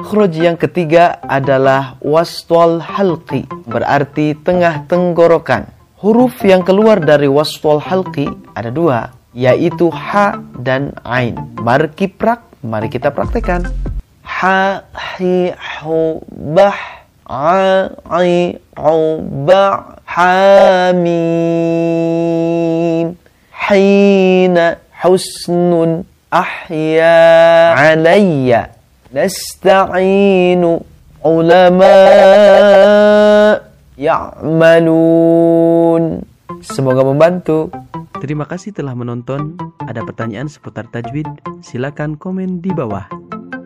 Makhraj yang ketiga adalah wastul halqi, berarti tengah tenggorokan. Huruf yang keluar dari wastul halqi ada dua, yaitu ha dan ain. Mari kiprak, mari kita praktekkan. Ha, hi, hu, bah, a, i, u, ba, hamim. Hina, husnun, ahya, alayya. نستعين علماء يعملون Semoga membantu. Terima kasih telah menonton. Ada pertanyaan seputar tajwid? Silakan komen di bawah.